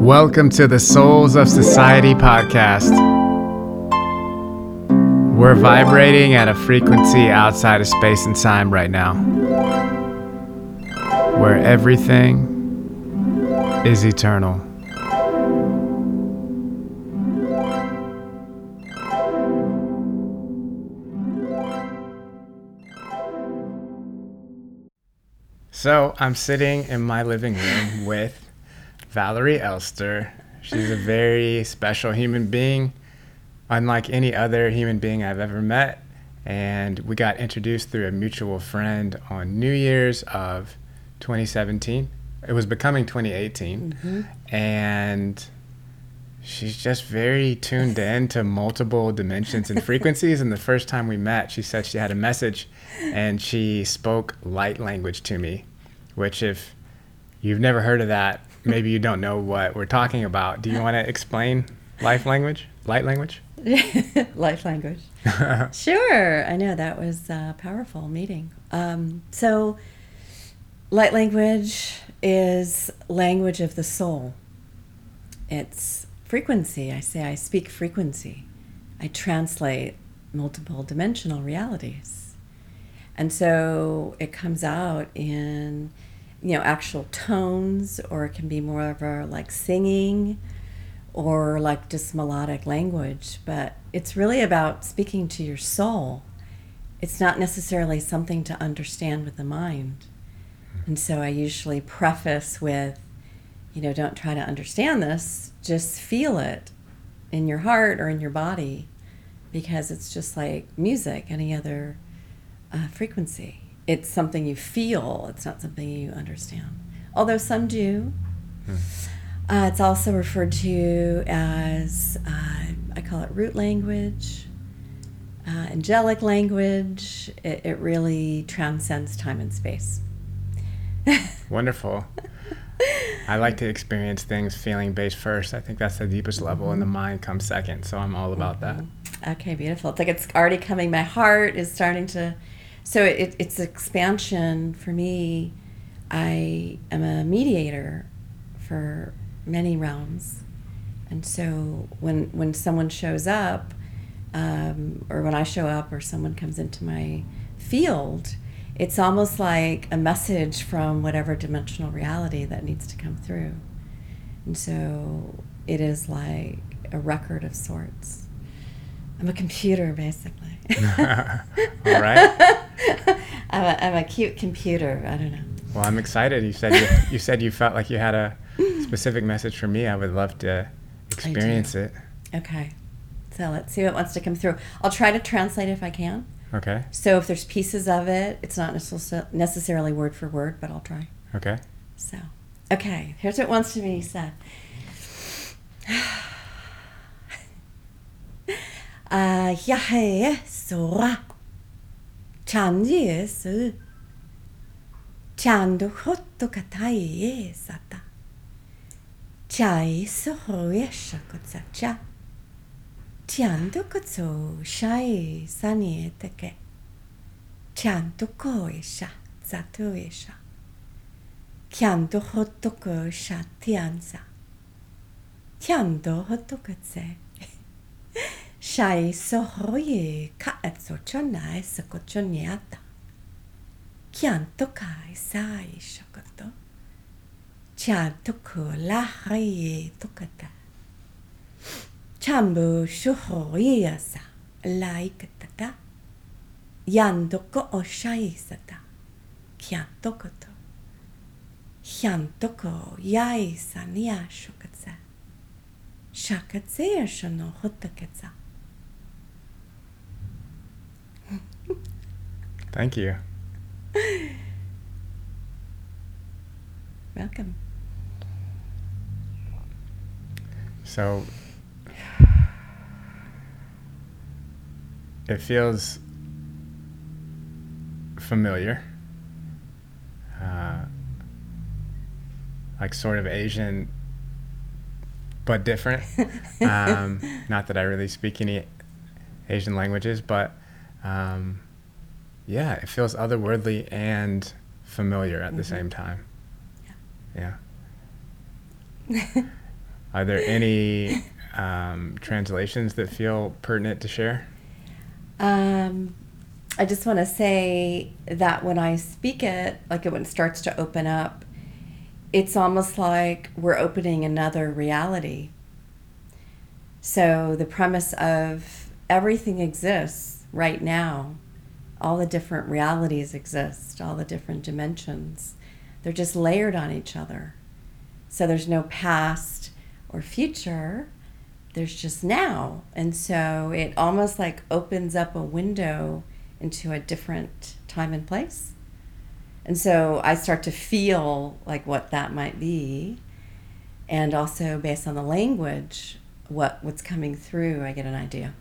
Welcome to the Souls of Society podcast. We're vibrating at a frequency outside of space and time right now, where everything is eternal. So I'm sitting in my living room with Valerie Elster. She's a very special human being, unlike any other human being I've ever met. And we got introduced through a mutual friend on New Year's of 2017. It was becoming 2018. Mm-hmm. And she's just very tuned in to multiple dimensions and frequencies. and the first time we met, she said she had a message and she spoke light language to me, which, if you've never heard of that, maybe you don't know what we're talking about. Do you want to explain life language, light language? Life language. sure. I know that was a powerful meeting. Um, so, light language is language of the soul. It's frequency. I say I speak frequency. I translate multiple dimensional realities. And so it comes out in, you know, actual tones, or it can be more of a like singing or like just melodic language. But it's really about speaking to your soul. It's not necessarily something to understand with the mind. And so I usually preface with, you know, don't try to understand this, just feel it in your heart or in your body because it's just like music, any other uh, frequency. It's something you feel, it's not something you understand. Although some do. Uh, it's also referred to as, uh, I call it root language, uh, angelic language. It, it really transcends time and space. Wonderful. I like to experience things feeling based first. I think that's the deepest level, and the mind comes second. So I'm all about that. Okay, beautiful. It's like it's already coming. My heart is starting to. So it, it's expansion for me. I am a mediator for many realms, and so when when someone shows up, um, or when I show up, or someone comes into my field, it's almost like a message from whatever dimensional reality that needs to come through, and so it is like a record of sorts. I'm a computer, basically. All right. I'm a, I'm a cute computer. I don't know. Well, I'm excited. You said you, you said you felt like you had a specific message for me. I would love to experience it. Okay. So let's see what wants to come through. I'll try to translate if I can. Okay. So if there's pieces of it, it's not necess- necessarily word for word, but I'll try. Okay. So, okay, here's what wants to be said. あやはえそら。ちゃんじえす。ちゃんとほっとかたいえさた。ちゃいそほえしゃこざちゃ。ちゃんとこそしゃいさにえてけ。ちゃんとこえしゃ、ざとえしゃ。ちゃんとほっとくしゃてんざ。ちゃんとほっとくぜ。Scheiße hoje, cazzo chonai so ko choniata. Kianto kai sai shokoto. Chianto kula haye tokata. Chambu shuhoya sa laikatata. Yandoko oshaisata. Kianto koto. Chiantoko yaisa niashokatsa. Shakatsa yashono hotakatsa. Thank you. Welcome. So it feels familiar. Uh, like sort of Asian, but different. um, not that I really speak any Asian languages, but um, yeah, it feels otherworldly and familiar at the Mhm. same time. Yeah. Yeah. Are there any um, translations that feel pertinent to share? Um, I just want to say that when I speak it, like when it starts to open up, it's almost like we're opening another reality. So the premise of everything exists right now, all the different realities exist, all the different dimensions. They're just layered on each other. So there's no past or future, there's just now. And so it almost like opens up a window into a different time and place. And so I start to feel like what that might be. And also based on the language, what, what's coming through, I get an idea.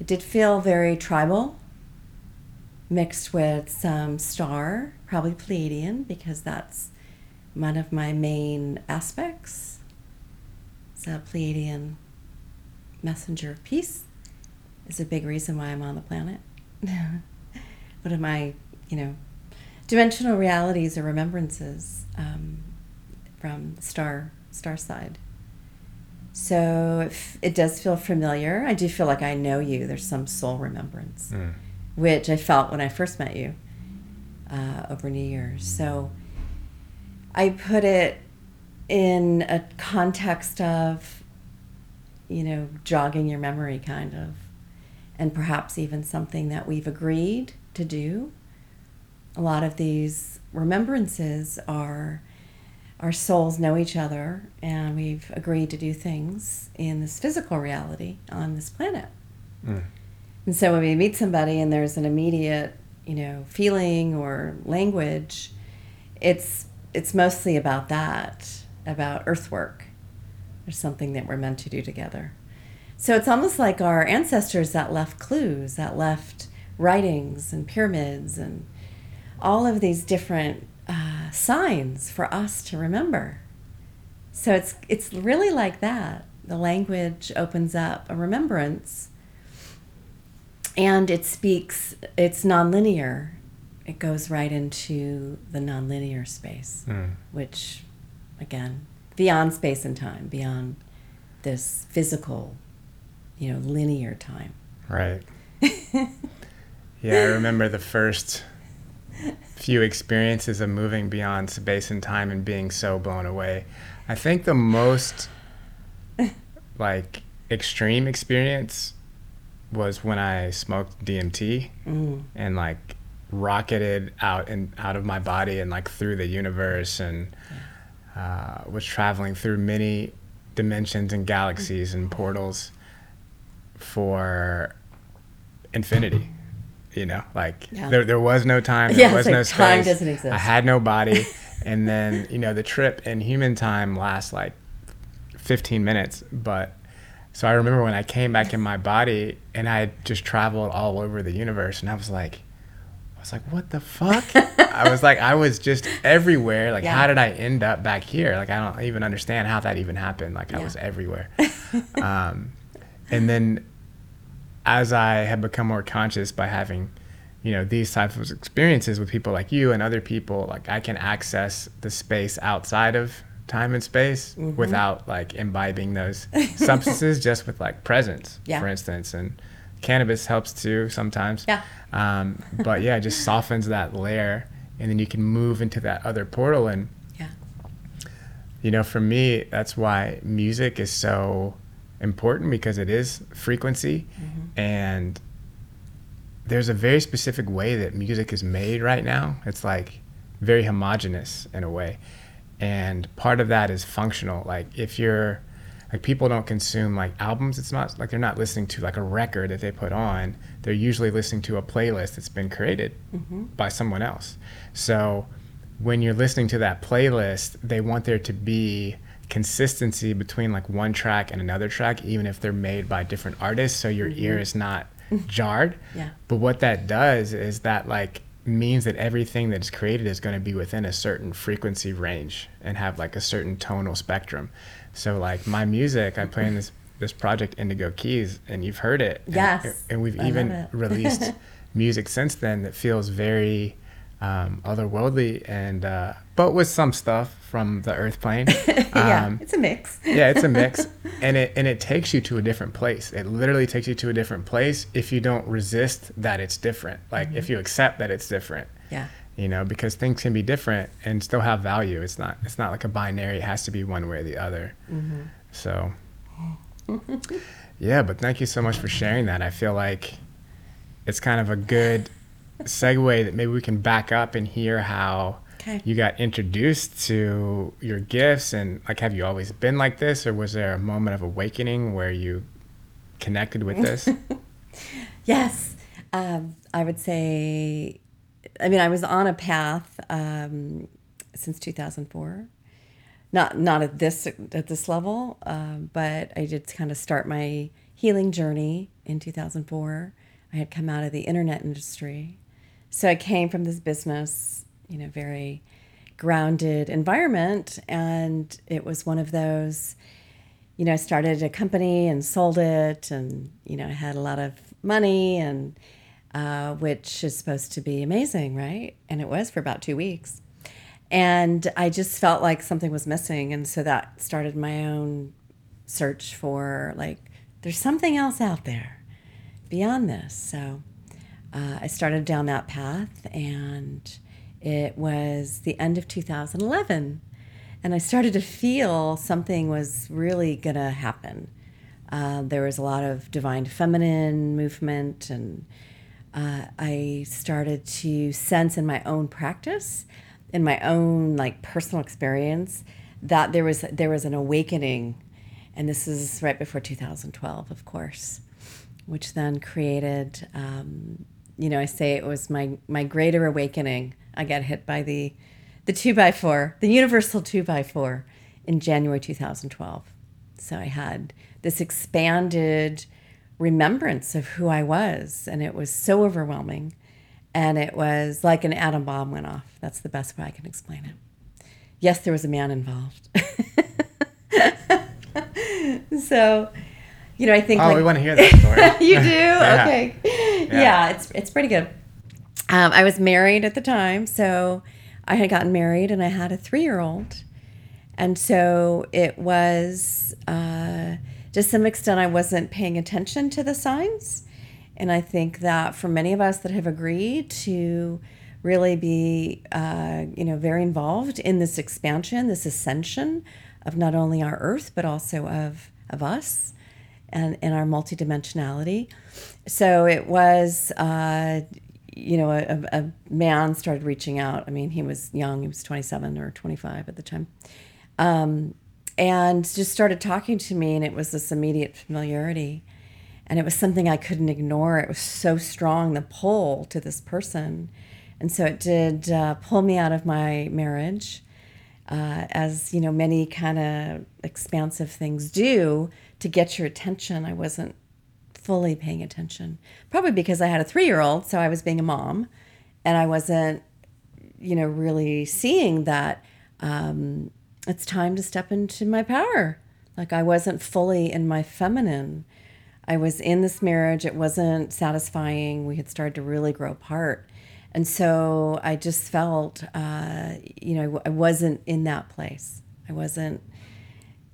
It did feel very tribal, mixed with some star, probably Pleiadian, because that's one of my main aspects. It's a Pleiadian messenger of peace is a big reason why I'm on the planet. One of my, you know, dimensional realities or remembrances um, from star star side. So it, it does feel familiar. I do feel like I know you. There's some soul remembrance, mm. Which I felt when I first met you uh, over New Year's. So I put it in a context of, you know, jogging your memory, kind of, and perhaps even something that we've agreed to do. A lot of these remembrances are our souls know each other and we've agreed to do things in this physical reality on this planet. Mm. And so when we meet somebody and there's an immediate, you know, feeling or language, it's it's mostly about that, about earthwork or something that we're meant to do together. So it's almost like our ancestors that left clues, that left writings and pyramids and all of these different uh, signs for us to remember. So it's it's really like that. The language opens up a remembrance, and it speaks. It's nonlinear. It goes right into the nonlinear space, mm. which, again, beyond space and time, beyond this physical you know, linear time. Right. yeah, I remember the first few experiences of moving beyond space and time and being so blown away. I think the most like extreme experience was when I smoked DMT mm. and like rocketed out and out of my body and like through the universe and uh, was traveling through many dimensions and galaxies and portals for infinity. You know, like yeah. there, there was no time, there yeah, was like no space. Time doesn't exist. I had no body. and then, you know, the trip in human time lasts like 15 minutes. But so I remember when I came back in my body and I just traveled all over the universe and I was like, I was like, what the fuck? I was like, I was just everywhere. Like, yeah. how did I end up back here? Like, I don't even understand how that even happened. Like, I was everywhere. Um, and then as I have become more conscious by having, you know, these types of experiences with people like you and other people, like I can access the space outside of time and space mm-hmm. without like imbibing those substances, just with like presence, yeah. for instance. And cannabis helps too sometimes. Yeah. Um, but yeah, it just softens that layer, and then you can move into that other portal. And yeah. you know, for me, that's why music is so important because it is frequency mm-hmm. and there's a very specific way that music is made right now. It's like very homogenous in a way. And part of that is functional. Like if you're like people don't consume like albums, it's not like they're not listening to like a record that they put on. They're usually listening to a playlist that's been created mm-hmm. by someone else. So when you're listening to that playlist, they want there to be consistency between like one track and another track, even if they're made by different artists, so your mm-hmm. ear is not jarred. Yeah. But what that does is that like means that everything that's created is going to be within a certain frequency range and have like a certain tonal spectrum. So like my music, I play in this this project Indigo Keys, and you've heard it. Yes. And, and we've I even released music since then that feels very um, otherworldly, and uh, but with some stuff from the earth plane. yeah, Um, it's a mix. yeah, it's a mix, and it and it takes you to a different place. It literally takes you to a different place if you don't resist that it's different. Like if you accept that it's different, yeah. you know, because things can be different and still have value. It's not it's not like a binary. It has to be one way or the other. So, yeah, but thank you so much for sharing that. I feel like it's kind of a good segue that maybe we can back up and hear how Okay. you got introduced to your gifts and like have you always been like this or was there a moment of awakening where you connected with this Yes, um, I would say. I mean, I was on a path um, since 2004. Not not at this at this level, um, but I did kind of start my healing journey in 2004. I had come out of the internet industry, so I came from this business, you know, very grounded environment, and it was one of those you know, I started a company and sold it, and you know, I had a lot of money, and uh, which is supposed to be amazing, right? And it was for about two weeks, and I just felt like something was missing, and so that started my own search for like, there's something else out there beyond this. So uh, I started down that path, and it was the end of 2011 and I started to feel something was really going to happen. Uh, there was a lot of divine feminine movement, and uh, I started to sense in my own practice, in my own like personal experience, that there was there was an awakening, and this is right before 2012, of course, which then created. Um, you know, I say it was my my greater awakening. I got hit by the the two by four, the universal two by four, in January 2012. So I had this expanded remembrance of who I was, and it was so overwhelming. And it was like an atom bomb went off. That's the best way I can explain it. Yes, there was a man involved. so, you know, I think oh like, we want to hear that story you do? Okay. Yeah. Yeah. it's it's pretty good. Um, I was married at the time, so I had gotten married and I had a three year old. And so it was, uh, to some extent, I wasn't paying attention to the signs. And I think that for many of us that have agreed to really be, uh, you know, very involved in this expansion, this ascension of not only our earth, but also of, of us and, and our multidimensionality. So it was, uh, you know, a, a man started reaching out. I mean, he was young, he was 27 or 25 at the time. Um, and just started talking to me, and it was this immediate familiarity. And it was something I couldn't ignore. It was so strong, the pull to this person. And so it did uh, pull me out of my marriage, uh, as, you know, many kind of expansive things do to get your attention. I wasn't fully paying attention. Probably because I had a three year old, so I was being a mom, and I wasn't, you know, really seeing that um, it's time to step into my power. Like I wasn't fully in my feminine. I was in this marriage, it wasn't satisfying. We had started to really grow apart. And so I just felt, uh, you know, I wasn't in that place. I wasn't,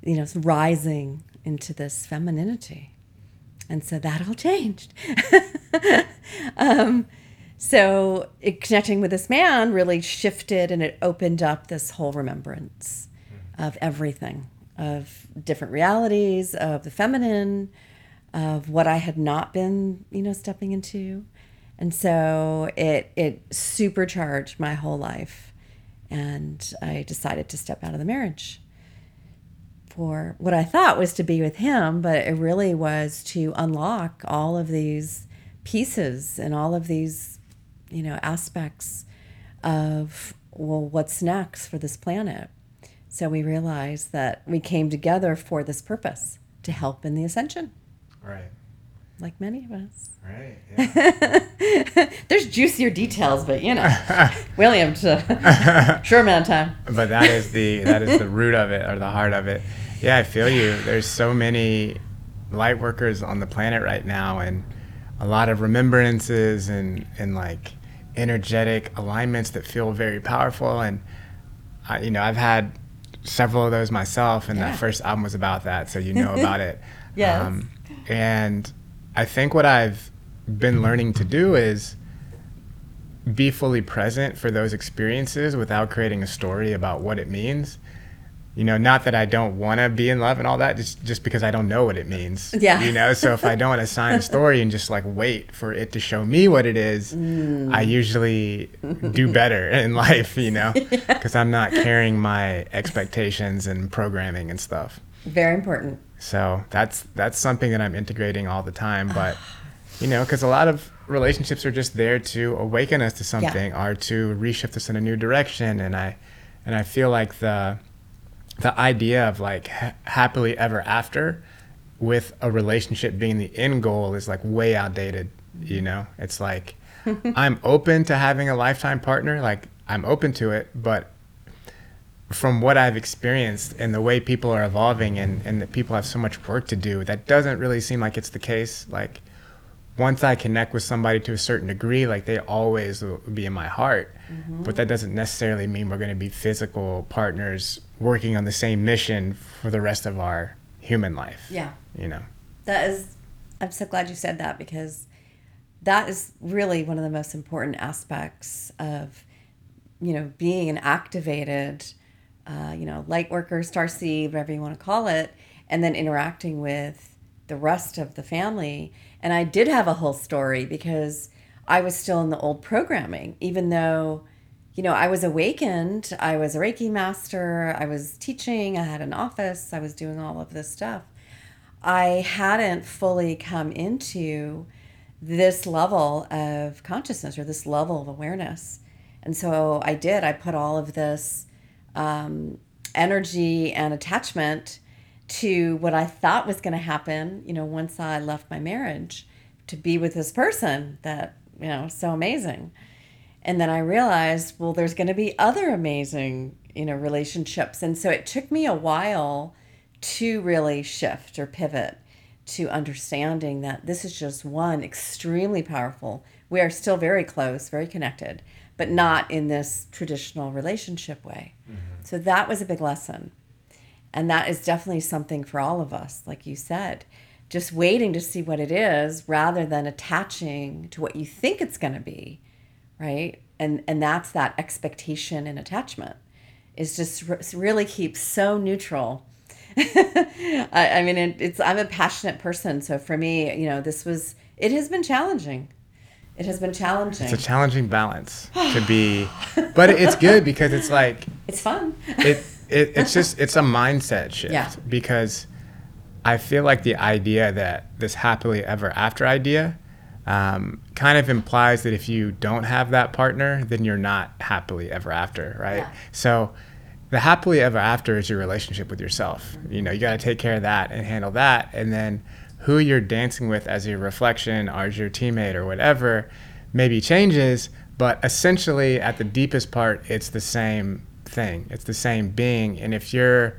you know, rising into this femininity. And so that all changed. um, so it, connecting with this man really shifted, and it opened up this whole remembrance of everything, of different realities, of the feminine, of what I had not been, you know, stepping into, and so it it supercharged my whole life, and I decided to step out of the marriage for what I thought was to be with him, but it really was to unlock all of these pieces and all of these, you know, aspects of well, what's next for this planet. So we realized that we came together for this purpose to help in the ascension, right like many of us. right yeah. There's juicier details, but you know, William, to short amount of time. but that is the that is the root of it or the heart of it yeah i feel you there's so many light workers on the planet right now and a lot of remembrances and and like energetic alignments that feel very powerful. And, I, you know, I've had several of those myself, and Yeah. that first album was about that, so you know about it. Um, and I think what I've been learning to do is be fully present for those experiences without creating a story about what it means. You know, not that I don't want to be in love and all that, just just because I don't know what it means. Yeah. You know, so if I don't assign a story and just like wait for it to show me what it is, Mm. I usually do better in life. You know, because I'm not carrying my expectations and programming and stuff. Very important. So that's that's something that I'm integrating all the time. But you know, because a lot of relationships are just there to awaken us to something or to reshift us in a new direction. And I and I feel like the the idea of like ha- happily ever after with a relationship being the end goal is like way outdated. You know, it's like I'm open to having a lifetime partner. Like I'm open to it, but from what I've experienced and the way people are evolving and, and that people have so much work to do, that doesn't really seem like it's the case. Like once I connect with somebody to a certain degree, like they always will be in my heart. Mm-hmm. But that doesn't necessarily mean we're going to be physical partners working on the same mission for the rest of our human life. Yeah. You know. That is, I'm so glad you said that because that is really one of the most important aspects of, you know, being an activated, uh, you know, light worker, star seed, whatever you want to call it, and then interacting with the rest of the family. And I did have a whole story because I was still in the old programming, even though, you know, I was awakened. I was a Reiki master. I was teaching. I had an office. I was doing all of this stuff. I hadn't fully come into this level of consciousness or this level of awareness. And so I did. I put all of this um, energy and attachment to what I thought was going to happen, you know, once I left my marriage to be with this person that, you know, so amazing. And then I realized, well, there's going to be other amazing, you know, relationships. And so it took me a while to really shift or pivot to understanding that this is just one extremely powerful. We are still very close, very connected, but not in this traditional relationship way. Mm-hmm. So that was a big lesson. And that is definitely something for all of us, like you said. Just waiting to see what it is rather than attaching to what you think it's going to be, right? And and that's that expectation and attachment is just re- really keep so neutral. I, I mean, it, it's I'm a passionate person, so for me, you know, this was it has been challenging. It has been challenging. It's a challenging balance to be, but it's good because it's like, it's fun. it, it it's just it's a mindset shift Yeah. because I feel like the idea that this happily ever after idea um, kind of implies that if you don't have that partner, then you're not happily ever after, right? Yeah. So the happily ever after is your relationship with yourself. You know, you got to take care of that and handle that, and then who you're dancing with as your reflection or as your teammate or whatever maybe changes, but essentially at the deepest part, it's the same thing. It's the same being, and if you're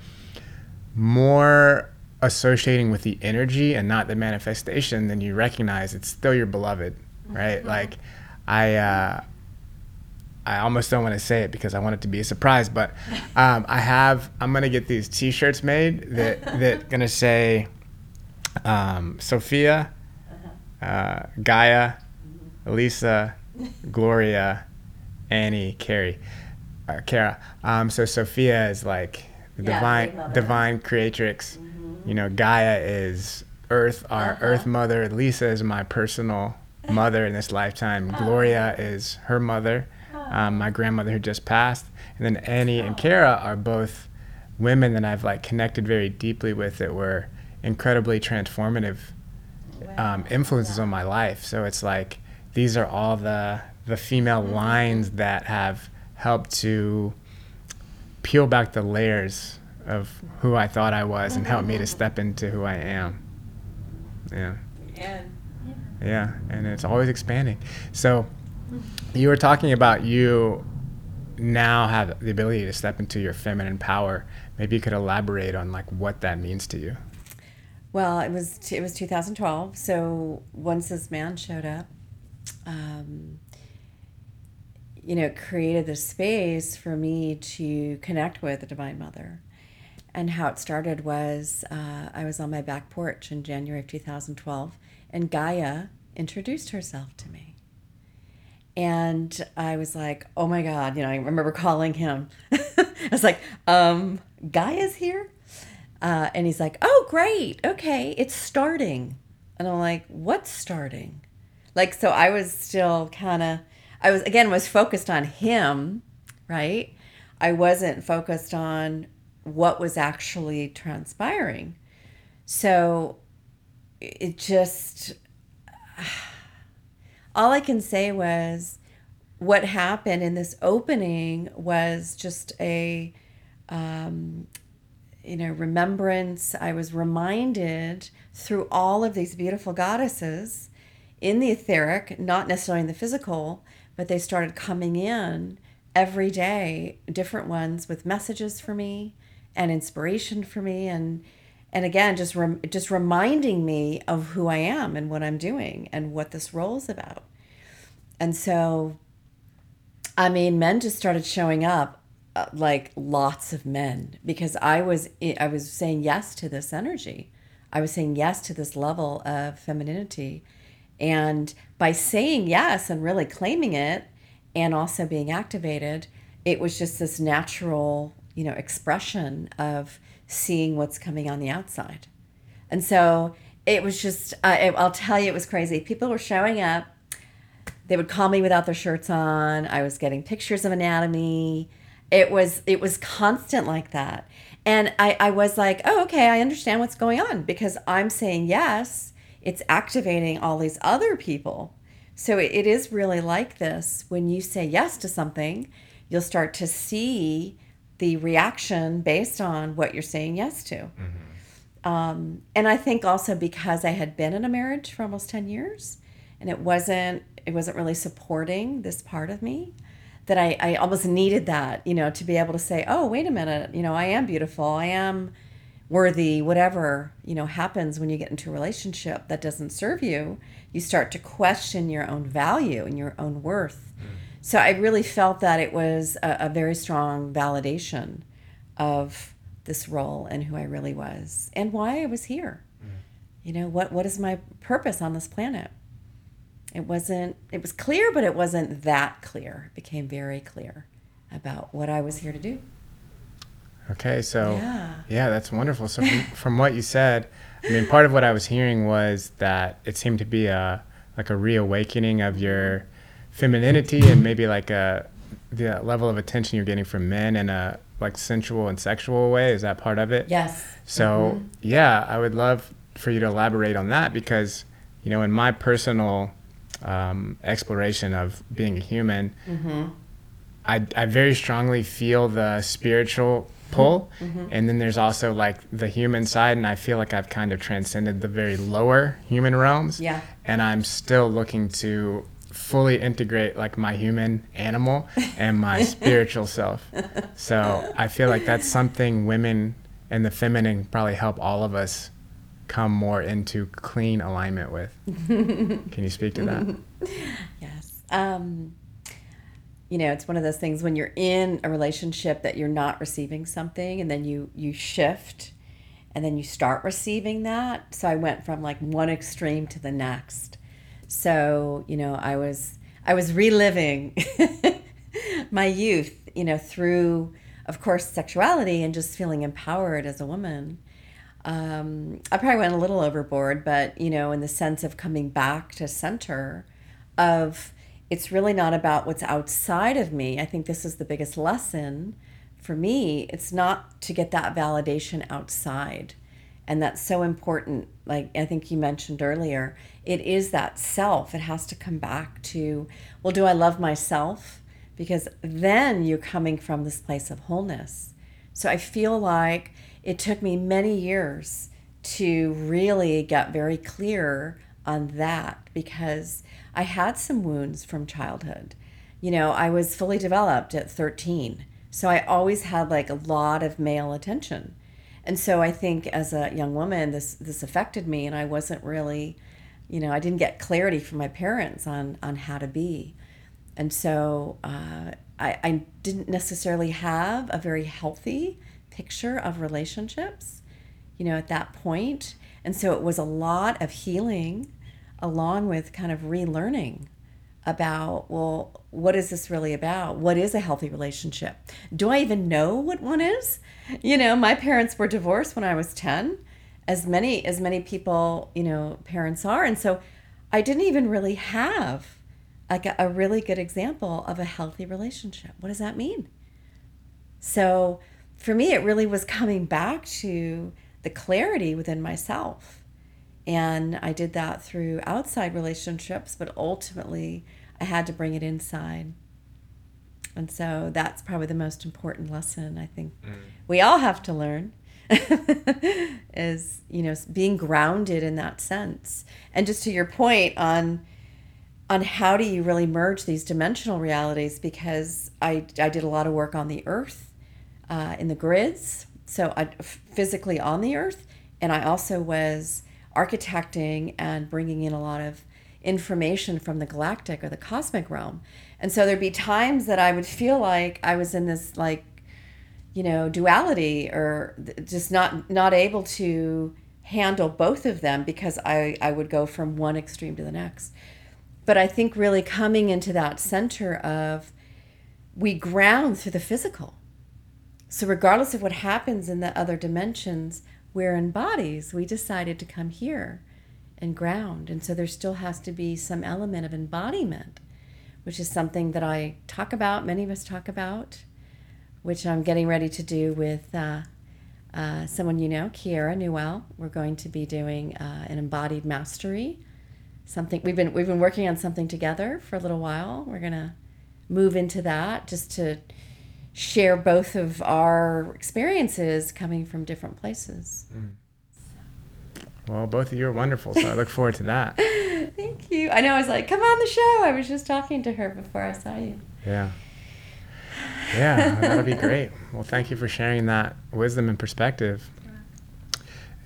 more associating with the energy and not the manifestation, then you recognize it's still your beloved, right? Like, I, uh, I almost don't want to say it because I want it to be a surprise, but um, I have. I'm gonna get these T-shirts made that that gonna say um, Sophia, uh, Gaia, Elisa, Gloria, Annie, Carrie, uh, Kara. Um, so Sophia is like the Yeah, divine divine creatrix. You know, Gaia is Earth, our Earth Mother. Lisa is my personal mother in this lifetime. Gloria is her mother, um, my grandmother who just passed, and then Annie and Kara are both women that I've like connected very deeply with that were incredibly transformative um, influences on my life. So it's like these are all the the female lines that have helped to peel back the layers of who I thought I was and help me to step into who I am. Yeah. And Yeah, and it's always expanding. So you were talking about you now have the ability to step into your feminine power. Maybe you could elaborate on like what that means to you. Well, it was it was 2012. So once this man showed up, um, you know, it created the space for me to connect with the Divine Mother. And how it started was uh, I was on my back porch in January of 2012, and Gaia introduced herself to me. And I was like, oh my God, you know, I remember calling him. I was like, um, Gaia's here? Uh, and he's like, oh, great. Okay, it's starting. And I'm like, what's starting? Like, so I was still kind of, I was, again, was focused on him, right? I wasn't focused on what was actually transpiring. So it just, all I can say was what happened in this opening was just a, um, you know, remembrance. I was reminded through all of these beautiful goddesses in the etheric, not necessarily in the physical, but they started coming in every day, different ones with messages for me and inspiration for me and and again just rem- just reminding me of who I am and what I'm doing and what this role is about. And so I mean, men just started showing up uh, like lots of men because I was I was saying yes to this energy. I was saying yes to this level of femininity. And by saying yes and really claiming it and also being activated, it was just this natural, you know, expression of seeing what's coming on the outside. And so it was just, uh, I, I'll tell you, it was crazy. People were showing up. They would call me without their shirts on. I was getting pictures of anatomy. It was it was constant like that. And I, I was like, oh, okay, I understand what's going on because I'm saying yes. It's activating all these other people. So it, it is really like this. When you say yes to something, you'll start to see the reaction based on what you're saying yes to. Mm-hmm. Um, and I think also because I had been in a marriage for almost 10 years and it wasn't it wasn't really supporting this part of me that I, I almost needed that, you know, to be able to say, oh, wait a minute, you know, I am beautiful. I am worthy, whatever, you know, happens when you get into a relationship that doesn't serve you, you start to question your own value and your own worth. Mm. So I really felt that it was a, a very strong validation of this role and who I really was and why I was here. Mm. You know, what what is my purpose on this planet? It wasn't it was clear, but it wasn't that clear. It became very clear about what I was here to do. Okay, so yeah, yeah that's wonderful. So from, from what you said, I mean, part of what I was hearing was that it seemed to be a like a reawakening of your femininity and maybe like a the level of attention you're getting from men in a like sensual and sexual way. Is that part of it? Yes. So mm-hmm. yeah, I would love for you to elaborate on that because you know in my personal um, exploration of being a human, mm-hmm. I I very strongly feel the spiritual pull mm-hmm. and then there's also like the human side and i feel like i've kind of transcended the very lower human realms yeah and i'm still looking to fully integrate like my human animal and my spiritual self. So i feel like that's something women and the feminine probably help all of us come more into clean alignment with. Can you speak to that? Yes. Um you know it's one of those things when you're in a relationship that you're not receiving something and then you you shift and then you start receiving that. So i went from like one extreme to the next so you know i was i was reliving my youth you know through of course sexuality and just feeling empowered as a woman um, i probably went a little overboard but you know in the sense of coming back to center of it's really not about what's outside of me. I think this is the biggest lesson for me. It's not to get that validation outside. And that's so important. Like I think you mentioned earlier, it is that self. It has to come back to, well, do I love myself? Because then you're coming from this place of wholeness. So I feel like it took me many years to really get very clear on that because I had some wounds from childhood. You know, I was fully developed at 13. So I always had like a lot of male attention. And so I think as a young woman this this affected me and I wasn't really, you know, I didn't get clarity from my parents on on how to be. and so uh, I, I didn't necessarily have a very healthy picture of relationships, you know, at that. And so it was a lot of healing along with kind of relearning about, well, what is this really about? What is a healthy relationship? Do I even know what one is? You know, my parents were divorced when I was 10, as many as many people, you know, parents are. And so I didn't even really have like a, a really good example of a healthy relationship. What does that mean? So for me, it really was coming back to the clarity within myself. And I did that through outside relationships, but ultimately I had to bring it inside. And so that's probably the most important lesson I think mm. we all have to learn is, you know, being grounded in that sense. And just to your point on on how do you really merge these dimensional realities because I, I did a lot of work on the earth uh, in the grids so I, physically on the earth and i also was architecting and bringing in a lot of information from the galactic or the cosmic realm and so there'd be times that i would feel like i was in this like you know duality or just not not able to handle both of them because i i would go from one extreme to the next but I think really coming into that center of we ground through the physical. So, regardless of what happens in the other dimensions, we're in bodies. We decided to come here and ground. And so, there still has to be some element of embodiment, which is something that I talk about, many of us talk about, which I'm getting ready to do with uh, uh, someone you know, Kiera Newell. We're going to be doing uh, an embodied mastery something we've been we've been working on something together for a little while. We're gonna move into that just to share both of our experiences coming from different places. Mm. Well, both of you are wonderful, so I look forward to that. Thank you. I know I was like, come on the show. I was just talking to her before I saw you. Yeah. Yeah, that'll be great. Well, thank you for sharing that wisdom and perspective.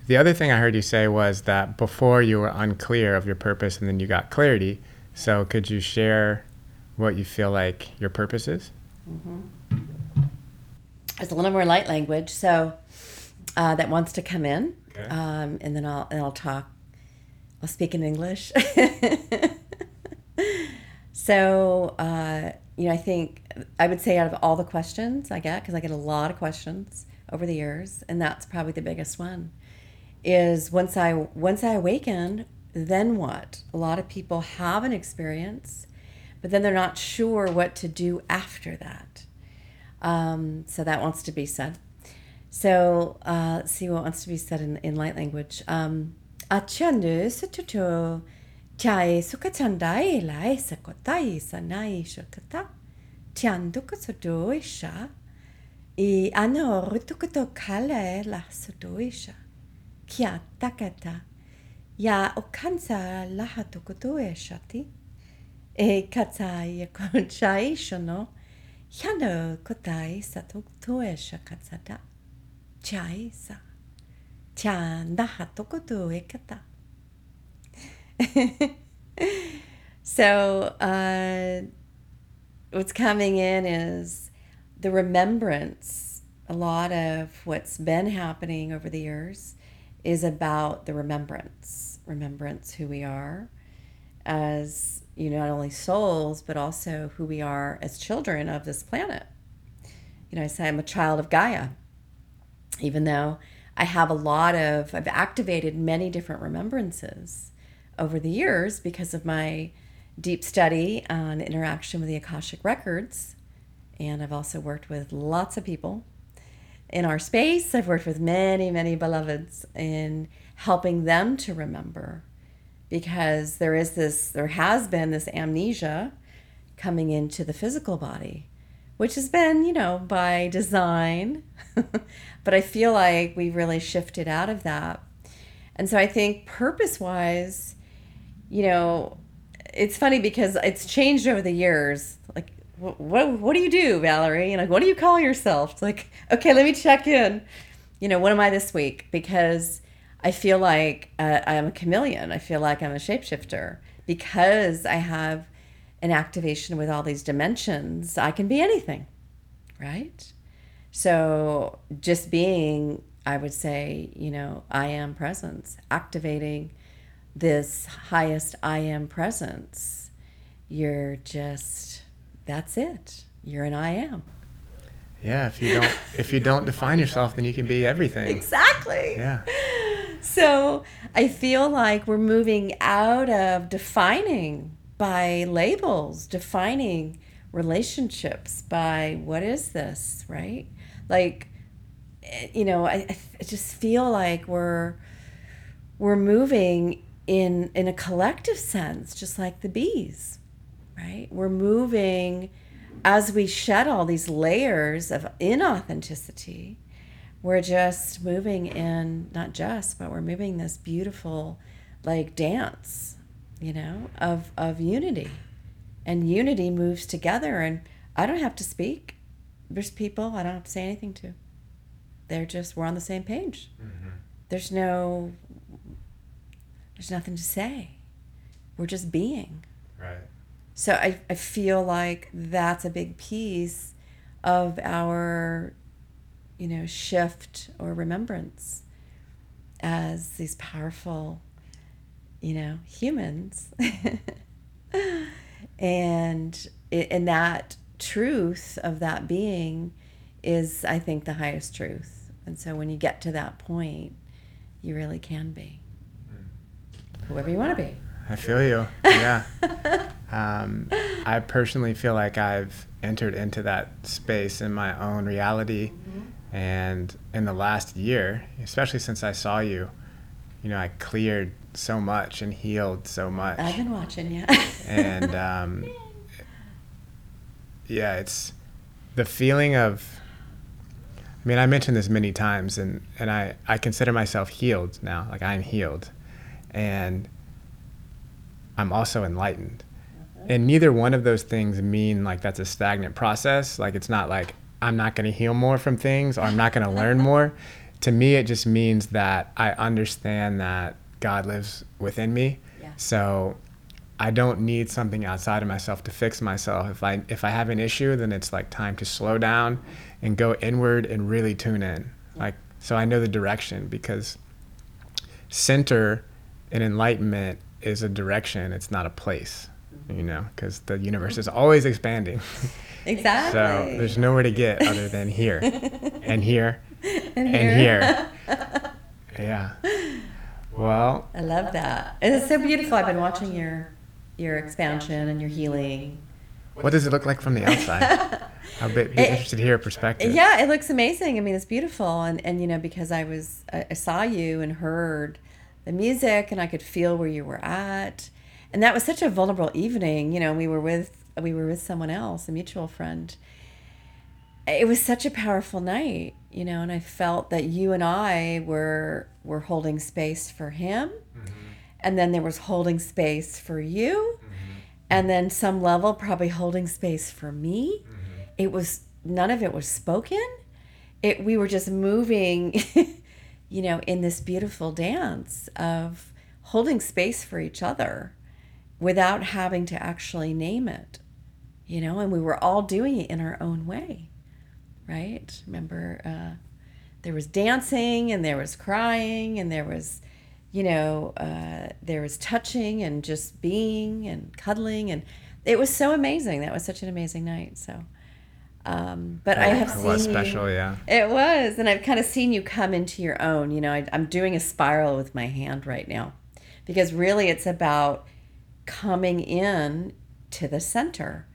The other thing I heard you say was that before you were unclear of your purpose and then you got clarity. So could you share what you feel like your purpose is? Mm-hmm. It's a little more light language, so uh, that wants to come in, okay. um, and then I'll and I'll talk. I'll speak in English. so uh, you know, I think I would say out of all the questions I get, because I get a lot of questions over the years, and that's probably the biggest one is once I once I awaken, then what? A lot of people have an experience, but then they're not sure what to do after that. Um, so that wants to be said. So uh, let's see what wants to be said in, in light language. Um, i ano rutukato kale la sudoisha kia takata ya o kansa laha tokotoe shati e kata ia konchai shono yano kotai sa tokotoe shakatsata. Chai sa. Cha naha tokotoe kata so uh, what's coming in is the remembrance a lot of what's been happening over the years is about the remembrance, remembrance who we are as you know not only souls but also who we are as children of this planet. You know, I say I'm a child of Gaia, even though I have a lot of I've activated many different remembrances over the years because of my deep study on interaction with the Akashic records. And I've also worked with lots of people in our space. I've worked with many, many beloveds in helping them to remember because there is this, there has been this amnesia coming into the physical body, which has been, you know, by design. but I feel like we really shifted out of that. And so I think purpose wise, you know, it's funny because it's changed over the years. Like what, what, what do you do, Valerie? And like, what do you call yourself? It's like, okay, let me check in. You know, what am I this week? Because I feel like uh, I'm a chameleon. I feel like I'm a shapeshifter because I have an activation with all these dimensions, I can be anything, right? So just being, I would say, you know, I am presence, activating this highest I am presence. You're just, that's it. You're an I am. Yeah, if you don't if you don't define yourself, then you can be everything. Exactly. Yeah. So I feel like we're moving out of defining by labels, defining relationships by what is this, right? Like, eh, you know, I, I just feel like we're we're moving in in a collective sense, just like the bees, right? We're moving as we shed all these layers of inauthenticity, we're just moving in, not just, but we're moving this beautiful, like, dance, you know, of, of unity. And unity moves together, and I don't have to speak. There's people I don't have to say anything to. They're just, we're on the same page. Mm-hmm. There's no, there's nothing to say. We're just being. Right. So I, I feel like that's a big piece of our, you know, shift or remembrance as these powerful, you know, humans. and it, and that truth of that being is I think the highest truth. And so when you get to that point, you really can be whoever you want to be. I feel you. Yeah. um, I personally feel like I've entered into that space in my own reality. Mm-hmm. And in the last year, especially since I saw you, you know, I cleared so much and healed so much. I've been watching, yeah. and um, yeah, it's the feeling of. I mean, I mentioned this many times, and, and I, I consider myself healed now. Like, I'm healed. And I'm also enlightened. And neither one of those things mean like that's a stagnant process. Like it's not like I'm not going to heal more from things or I'm not going to learn more. To me, it just means that I understand that God lives within me. Yeah. So I don't need something outside of myself to fix myself. If I if I have an issue, then it's like time to slow down and go inward and really tune in. Yeah. Like so I know the direction because center and enlightenment is a direction, it's not a place, you mm-hmm. know, because the universe is always expanding. Exactly. so there's nowhere to get other than here and here and, and here. yeah. Well, I love that. It's so beautiful. I've been watching your your expansion and your healing. What does it look like from the outside? I'll be, be it, interested to hear your perspective. Yeah, it looks amazing. I mean, it's beautiful, and and you know because I was I saw you and heard the music and I could feel where you were at. And that was such a vulnerable evening. You know, we were with we were with someone else, a mutual friend. It was such a powerful night, you know, and I felt that you and I were were holding space for him. Mm-hmm. And then there was holding space for you. Mm-hmm. And then some level probably holding space for me. Mm-hmm. It was none of it was spoken. It we were just moving you know, in this beautiful dance of holding space for each other without having to actually name it, you know, and we were all doing it in our own way, right? Remember, uh, there was dancing and there was crying and there was, you know, uh, there was touching and just being and cuddling. And it was so amazing. That was such an amazing night. So, um, but I have seen it seen was special, you, yeah. It was, and I've kind of seen you come into your own. You know, I, I'm doing a spiral with my hand right now, because really it's about coming in to the center,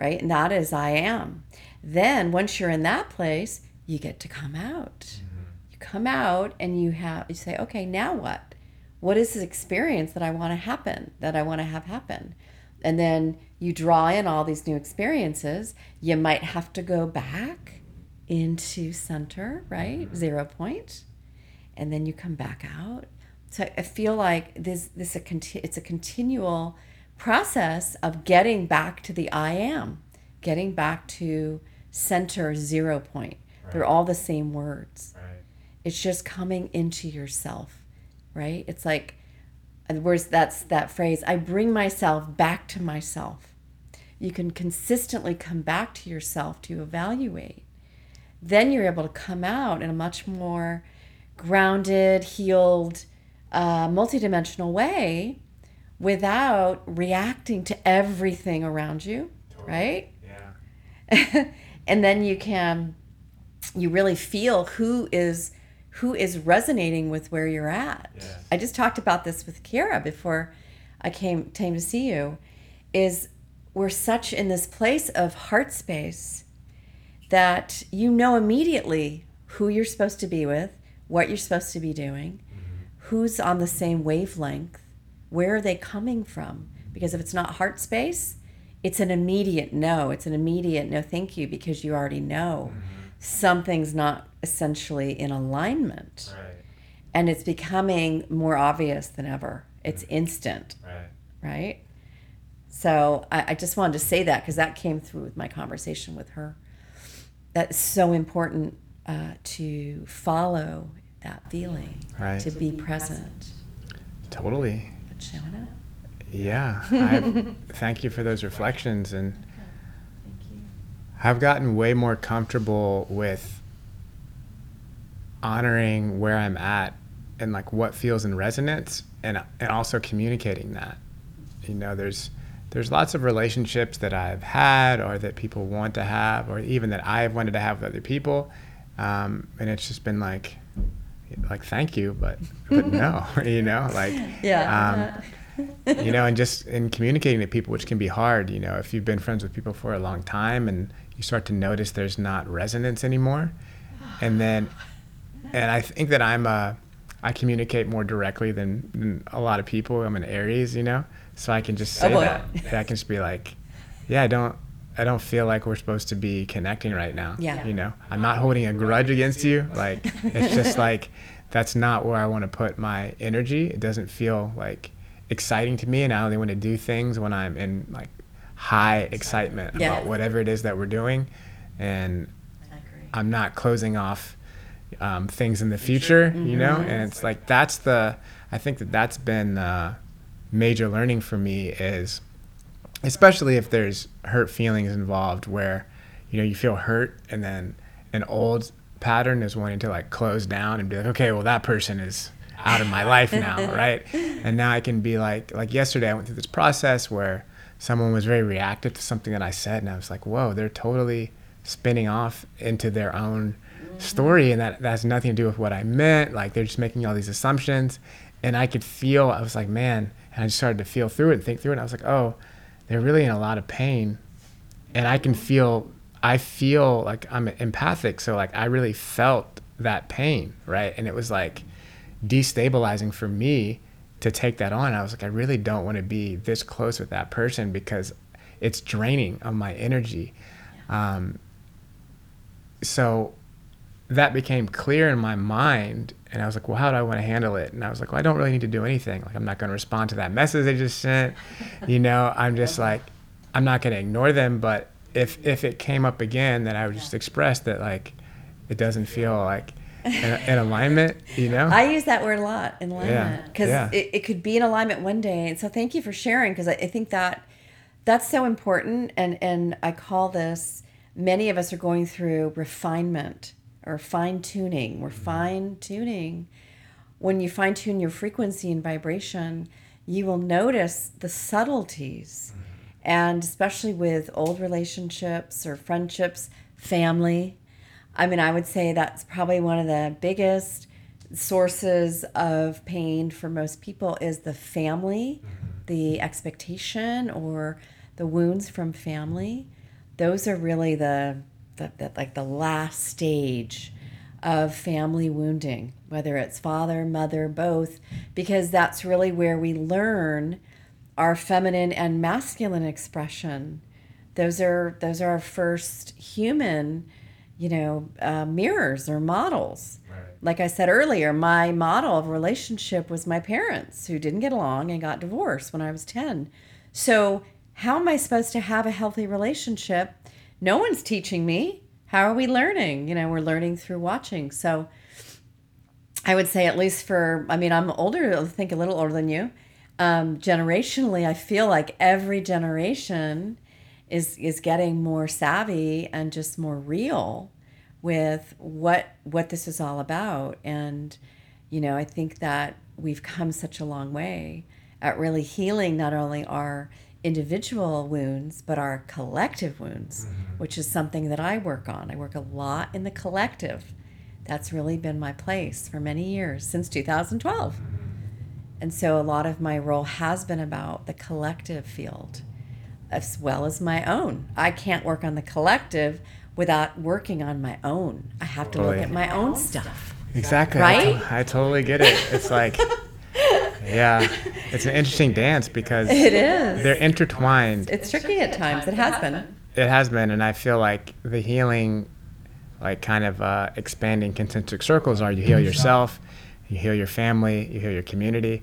right? And that is I am. Then once you're in that place, you get to come out. Mm-hmm. You come out and you have you say, okay, now what? What is this experience that I want to happen? That I want to have happen? And then you draw in all these new experiences, you might have to go back into center, right? Mm-hmm. Zero point. And then you come back out. So I feel like this this a conti- it's a continual process of getting back to the I am, getting back to center zero point. Right. They're all the same words. Right. It's just coming into yourself, right? It's like where's that's that phrase, I bring myself back to myself you can consistently come back to yourself to evaluate, then you're able to come out in a much more grounded, healed, uh, multidimensional way without reacting to everything around you, right? Yeah. and then you can you really feel who is who is resonating with where you're at. Yes. I just talked about this with Kira before I came came to see you. Is we're such in this place of heart space that you know immediately who you're supposed to be with, what you're supposed to be doing, mm-hmm. who's on the same wavelength, where are they coming from? Because if it's not heart space, it's an immediate no. It's an immediate no, thank you, because you already know something's not essentially in alignment. Right. And it's becoming more obvious than ever. It's instant, Right. right? So I, I just wanted to say that because that came through with my conversation with her. That's so important uh, to follow that feeling, Right. to be present. Totally. But showing up. Yeah. I, thank you for those reflections and I've gotten way more comfortable with honoring where I'm at and like what feels in resonance and and also communicating that. You know, there's there's lots of relationships that I've had or that people want to have or even that I've wanted to have with other people. Um, and it's just been like like thank you, but but no, you know, like Yeah. Um, you know, and just in communicating to people, which can be hard, you know, if you've been friends with people for a long time and you start to notice there's not resonance anymore. And then, and I think that I'm a, I communicate more directly than, than a lot of people. I'm an Aries, you know, so I can just say Oh, that. And I can just be like, yeah, I don't, I don't feel like we're supposed to be connecting right now. Yeah. You know, I'm not holding a grudge against you. Like, it's just like, that's not where I want to put my energy. It doesn't feel like exciting to me. And I only want to do things when I'm in like high excitement Yeah. about whatever it is that we're doing. And I'm not closing off um, things in the future, you know? And it's like, that's the, I think that that's been uh, major learning for me is, especially if there's hurt feelings involved where, you know, you feel hurt and then an old pattern is wanting to like close down and be like, okay, well, that person is out of my life now, right? And now I can be like, like yesterday, I went through this process where someone was very reactive to something that I said, and I was like, whoa, they're totally spinning off into their own story, mm-hmm. and that, that has nothing to do with what I meant. Like they're just making all these assumptions, and I could feel, I was like, man, and I just started to feel through it and think through it. And I was like, oh, they're really in a lot of pain, and I can feel, I feel like I'm empathic, so like I really felt that pain, right? And it was like destabilizing for me to take that on. I was like, I really don't want to be this close with that person because it's draining on my energy. Um, so that became clear in my mind and i was like well how do i want to handle it and i was like well i don't really need to do anything like i'm not going to respond to that message they just sent you know i'm just like i'm not going to ignore them but if if it came up again then i would just express that like it doesn't feel like in, in alignment you know I use that word a lot in alignment because yeah. it, it could be in alignment one day. And so thank you for sharing because I, I think that that's so important. And, and I call this many of us are going through refinement or fine tuning. We're mm-hmm. fine tuning. When you fine tune your frequency and vibration, you will notice the subtleties. Mm-hmm. And especially with old relationships or friendships, family, I mean, I would say that's probably one of the biggest sources of pain for most people is the family, mm-hmm. the expectation or the wounds from family. Those are really the, the, the like the last stage of family wounding, whether it's father, mother, both, because that's really where we learn our feminine and masculine expression. Those are those are our first human you know, uh, mirrors or models. Right. Like I said earlier, my model of relationship was my parents who didn't get along and got divorced when I was 10. So, how am I supposed to have a healthy relationship? No one's teaching me. How are we learning? You know, we're learning through watching. So, I would say, at least for, I mean, I'm older, I think a little older than you. Um, generationally, I feel like every generation is is getting more savvy and just more real with what what this is all about and you know i think that we've come such a long way at really healing not only our individual wounds but our collective wounds mm-hmm. which is something that i work on i work a lot in the collective that's really been my place for many years since 2012 mm-hmm. and so a lot of my role has been about the collective field as well as my own. I can't work on the collective without working on my own. I have to look at my own stuff. Exactly. Right? I, to- I totally get it. It's like, yeah, it's an interesting dance because it is. They're intertwined. It's tricky at times. It has been. It has been, and I feel like the healing, like kind of uh, expanding concentric circles, are you heal yourself, you heal your family, you heal your community,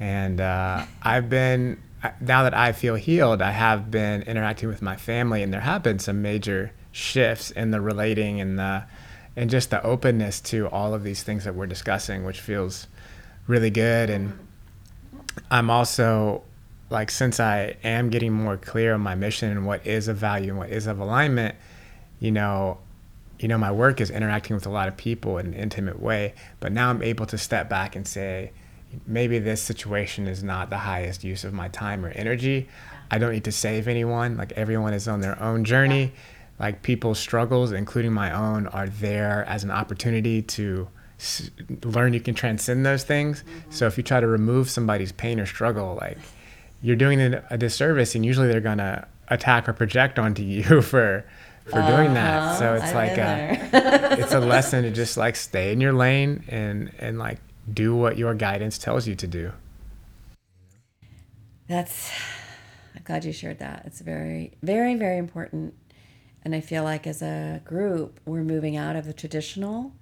and uh, I've been now that I feel healed, I have been interacting with my family, and there have been some major shifts in the relating and the and just the openness to all of these things that we're discussing, which feels really good. And I'm also like, since I am getting more clear on my mission and what is of value and what is of alignment, you know, you know, my work is interacting with a lot of people in an intimate way, but now I'm able to step back and say, maybe this situation is not the highest use of my time or energy. I don't need to save anyone. Like everyone is on their own journey. Like people's struggles, including my own, are there as an opportunity to learn you can transcend those things. Mm-hmm. So if you try to remove somebody's pain or struggle, like you're doing a disservice, and usually they're gonna attack or project onto you for for uh-huh. doing that. Uh-huh. So it's i like a, it's a lesson to just like stay in your lane and and like do what your guidance tells you to do. That's, I'm glad you shared that. It's very, very, very important. And I feel like as a group, we're moving out of the traditional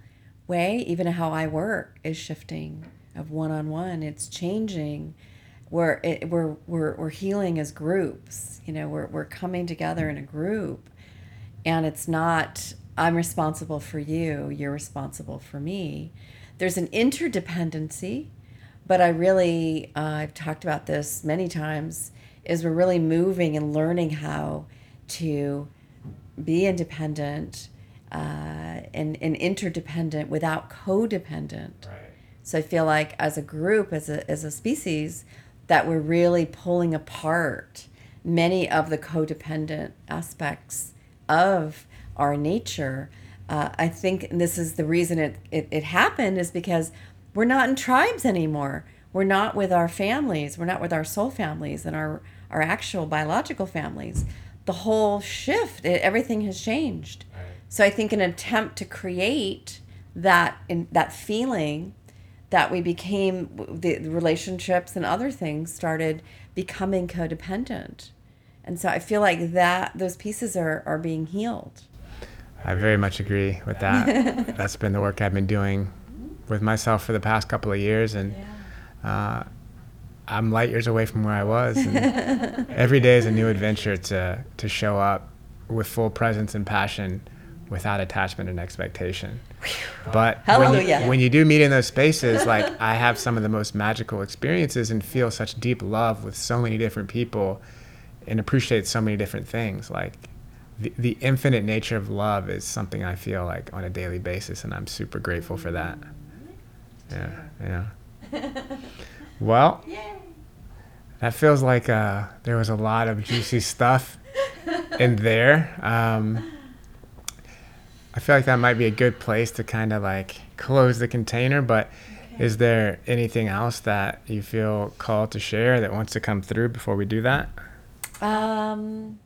way. Even how I work is shifting of one on one, it's changing. We're, it, we're, we're, we're healing as groups. You know, we're, we're coming together in a group. And it's not, I'm responsible for you, you're responsible for me there's an interdependency, but I really, uh, I've talked about this many times, is we're really moving and learning how to be independent uh, and, and interdependent without codependent. Right. So I feel like as a group, as a, as a species, that we're really pulling apart many of the codependent aspects of our nature uh, I think this is the reason it, it, it happened is because we're not in tribes anymore. We're not with our families. We're not with our soul families and our, our actual biological families. The whole shift, it, everything has changed. So I think an attempt to create that in that feeling that we became the, the relationships and other things started becoming codependent. And so I feel like that those pieces are, are being healed. I very much agree with that. That's been the work I've been doing with myself for the past couple of years, and uh, I'm light years away from where I was. every day is a new adventure to to show up with full presence and passion, without attachment and expectation. But when you, when you do meet in those spaces, like I have some of the most magical experiences and feel such deep love with so many different people, and appreciate so many different things. Like the, the infinite nature of love is something I feel like on a daily basis, and I'm super grateful for that. Yeah, yeah. Well, that feels like uh, there was a lot of juicy stuff in there. Um, I feel like that might be a good place to kind of like close the container, but okay. is there anything else that you feel called to share that wants to come through before we do that? Um,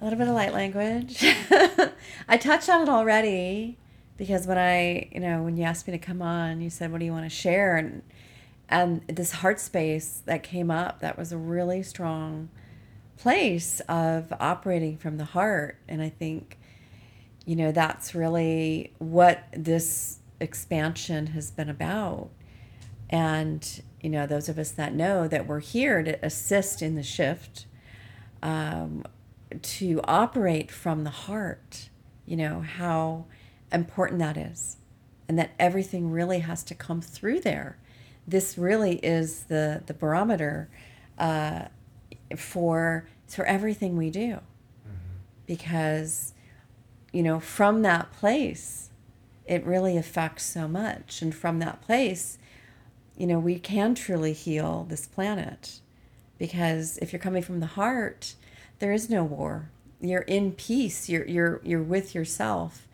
a little bit of light language. I touched on it already because when I, you know, when you asked me to come on, you said, "What do you want to share?" and and this heart space that came up that was a really strong place of operating from the heart, and I think, you know, that's really what this expansion has been about. And you know, those of us that know that we're here to assist in the shift. Um, to operate from the heart, you know, how important that is. And that everything really has to come through there. This really is the, the barometer uh, for for everything we do. Because, you know, from that place, it really affects so much. And from that place, you know, we can truly heal this planet. Because if you're coming from the heart, there is no war. You're in peace. You're you're you're with yourself.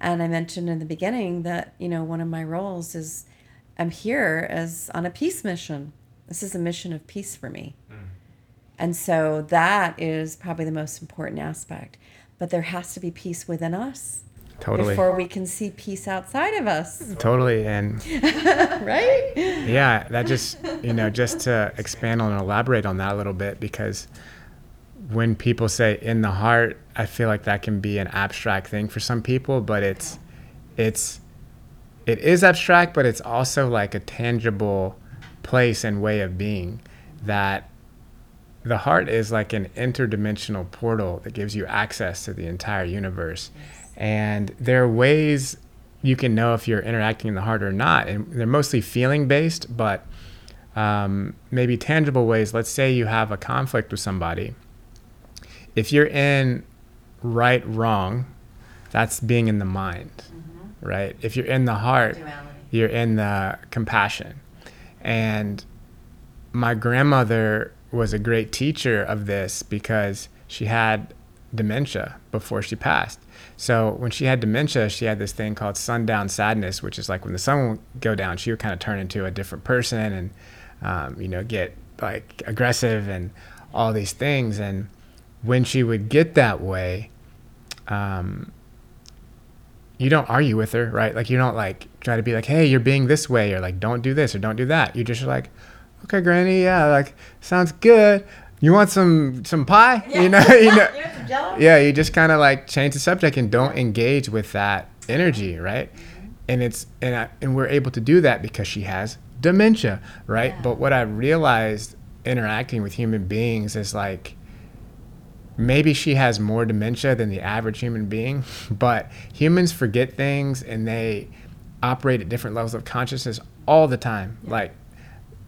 And I mentioned in the beginning that, you know, one of my roles is I'm here as on a peace mission. This is a mission of peace for me. Mm. And so that is probably the most important aspect. But there has to be peace within us Totally. before we can see peace outside of us. Totally. And right? yeah, that just, you know, just to expand on and elaborate on that a little bit, because when people say in the heart, I feel like that can be an abstract thing for some people, but it's, it's, it is abstract, but it's also like a tangible place and way of being that the heart is like an interdimensional portal that gives you access to the entire universe. And there are ways you can know if you're interacting in the heart or not. And they're mostly feeling based, but um, maybe tangible ways. Let's say you have a conflict with somebody. If you're in right, wrong, that's being in the mind, right? If you're in the heart, you're in the compassion. And my grandmother was a great teacher of this because she had dementia before she passed. So when she had dementia, she had this thing called sundown sadness, which is like when the sun would go down, she would kind of turn into a different person and, um, you know, get like aggressive and all these things. And when she would get that way, um, you don't argue with her, right? Like you don't like try to be like, hey, you're being this way, or like don't do this or don't do that. You just like, okay, Granny, yeah, like sounds good. You want some some pie? Yeah. You know, you know. Yeah, you just kind of like change the subject and don't engage with that energy, right? And it's and I, and we're able to do that because she has dementia, right? Yeah. But what I realized interacting with human beings is like maybe she has more dementia than the average human being, but humans forget things and they operate at different levels of consciousness all the time. Like the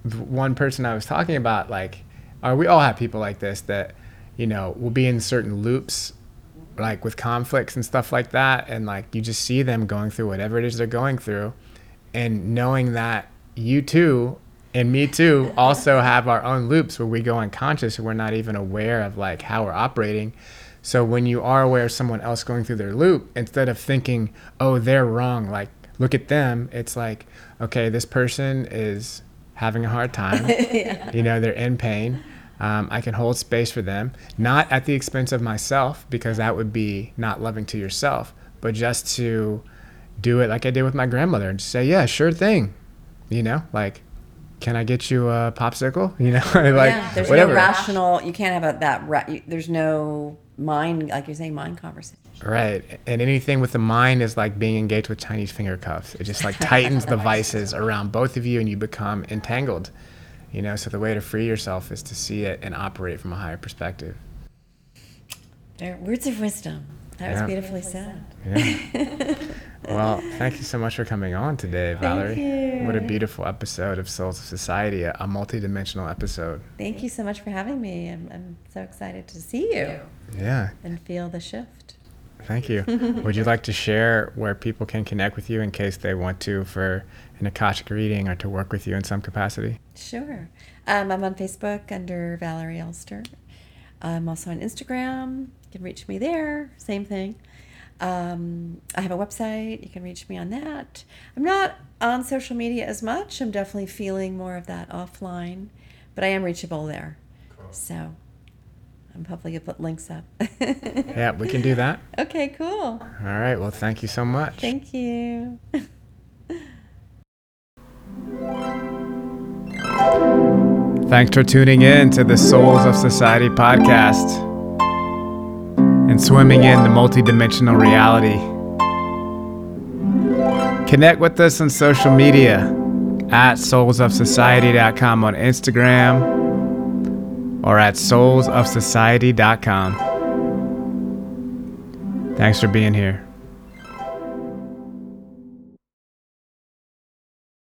one person I was talking about, like, uh, we all have people like this that, you know, will be in certain loops, like with conflicts and stuff like that. And like you just see them going through whatever it is they're going through. And knowing that you too and me too also have our own loops where we go unconscious and we're not even aware of like how we're operating. So when you are aware of someone else going through their loop, instead of thinking, oh, they're wrong, like look at them, it's like, okay, this person is having a hard time. You know, they're in pain. Um, I can hold space for them, not at the expense of myself, because that would be not loving to yourself, but just to do it like I did with my grandmother and just say, yeah, sure thing. You know, like, can I get you a popsicle? You know, like yeah, there's whatever. no rational. You can't have a, that. Ra- you, there's no mind, like you're saying, mind conversation. Right. And anything with the mind is like being engaged with Chinese finger cuffs. It just like tightens the vices around both of you and you become entangled. You know, so the way to free yourself is to see it and operate from a higher perspective. They're words of wisdom. That was beautifully said. Yeah. well, thank you so much for coming on today, Valerie. you. What a beautiful episode of Souls of Society, a, a multi-dimensional episode. Thank you so much for having me. I'm, I'm so excited to see you Yeah. and feel the shift. Thank you. Would you like to share where people can connect with you in case they want to for an Akashic reading or to work with you in some capacity? Sure. Um, I'm on Facebook under Valerie Elster. I'm also on Instagram. You can reach me there. Same thing. Um, I have a website. You can reach me on that. I'm not on social media as much. I'm definitely feeling more of that offline, but I am reachable there. So I'm hopefully to put links up. Yeah, we can do that. Okay, cool. All right. Well, thank you so much. Thank you. Thanks for tuning in to the Souls of Society podcast and swimming in the multidimensional reality. Connect with us on social media at soulsofsociety.com on Instagram or at soulsofsociety.com. Thanks for being here.